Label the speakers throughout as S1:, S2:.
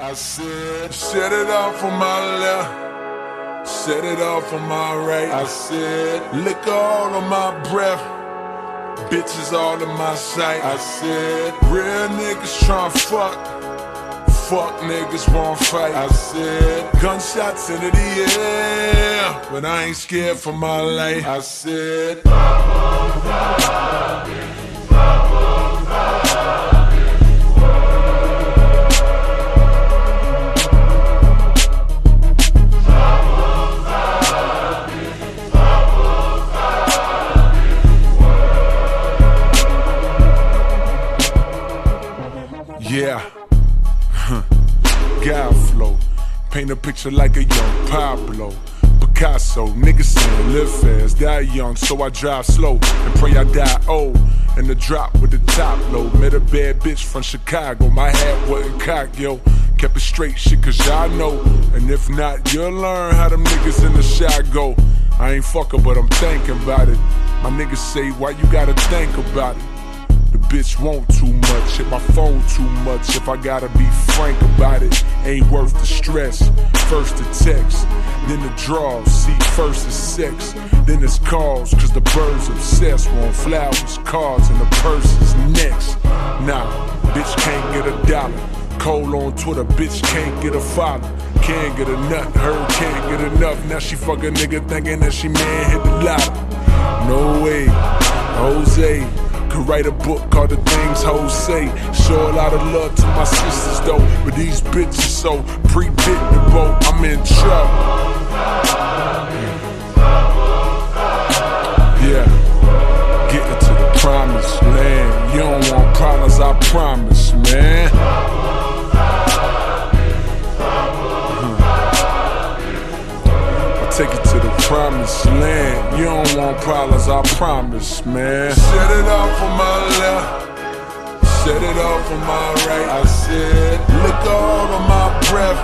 S1: I said, set it off on my left, set it off on my right. I said, liquor all on my breath, bitches all in my sight. I said, real niggas tryna fuck, fuck niggas won't fight. I said, gunshots into the air, but I ain't scared for my life. I said, God flow. Paint a picture like a young Pablo. Picasso, niggas saying live fast, die young, so I drive slow and pray I die old. And the drop with the top low. Met a bad bitch from Chicago, my hat wasn't cocked, yo. Kept it straight, shit, cause y'all know. And if not, you'll learn how them niggas in the shot go. I ain't fucking, but I'm thinking about it. My niggas say, why you gotta think about it? Bitch want too much, hit my phone too much. If I gotta be frank about it, ain't worth the stress. First the text, then the draws. See, first is sex, then it's calls. Cause the birds obsessed. Want flowers, cards, and the purse is next. Nah, bitch can't get a dollar. Cole on Twitter, bitch can't get a follow. Can't get a nut, her can't get enough. Now she fuck a nigga thinking that she man hit the lotto. No way, Jose. Write a book called The Things Hoes Say. Show a lot of love to my sisters though, but these bitches so predictable. I'm in trouble. Yeah, getting to the promised land. You don't want problems, I promise, man. Promised land. You don't want problems, I promise, man. Set it off on my left, set it off on my right. I said, liquor all on my breath,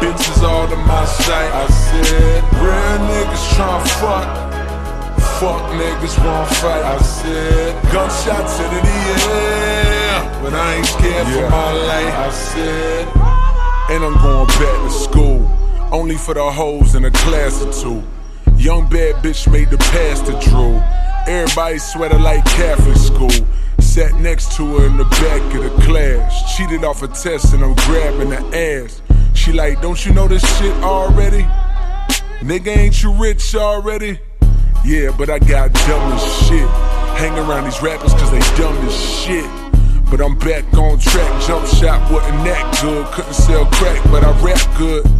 S1: bitches all to my sight. I said, real niggas tryna fuck. Fuck niggas won't fight. I said, gunshots into the air, but I ain't scared for my life. I said, and I'm going back to school. Only for the hoes in a class or two. Young bad bitch made the pass to Drew. Everybody sweater like Catholic school. Sat next to her in the back of the class. Cheated off a test and I'm grabbing the ass. She like, don't you know this shit already? Nigga, ain't you rich already? Yeah, but I got dumb as shit. Hang around these rappers cause they dumb as shit. But I'm back on track. Jump shot wasn't that good. Couldn't sell crack, but I rap good.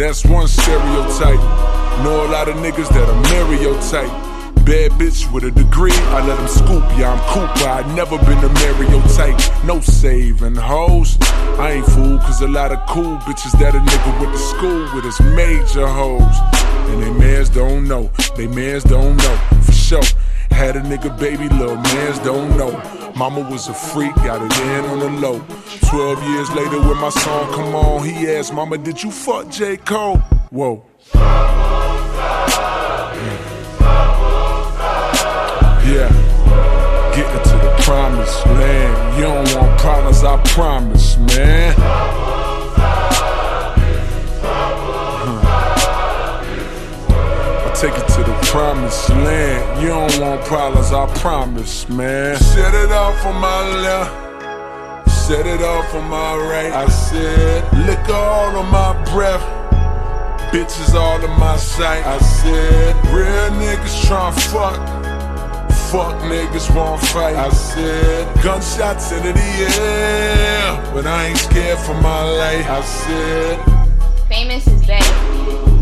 S1: That's one stereotype. Know a lot of niggas that are Mario type. Bad bitch with a degree, I let them scoop. Yeah, I'm Koopa. I never been a Mario type. No saving hoes. I ain't fool, cause a lot of cool bitches that a nigga went to school with is major hoes. And they mans don't know. They mans don't know. For sure. Had a nigga baby, little mans don't know. Mama was a freak, got it in on the low. Twelve years later, when my song come on, he asked, Mama, did you fuck J. Cole? Whoa. Yeah, getting to the promised land. You don't want problems, I promise, man. Take it to the promised land. You don't want problems, I promise, man. Set it off on my left, set it off on my right. I said, liquor all on my breath. Bitches all in my sight. I said, real niggas tryna fuck. Fuck niggas won't fight. I said, gunshots into the air, but I ain't scared for my life. I said,
S2: Famous is back.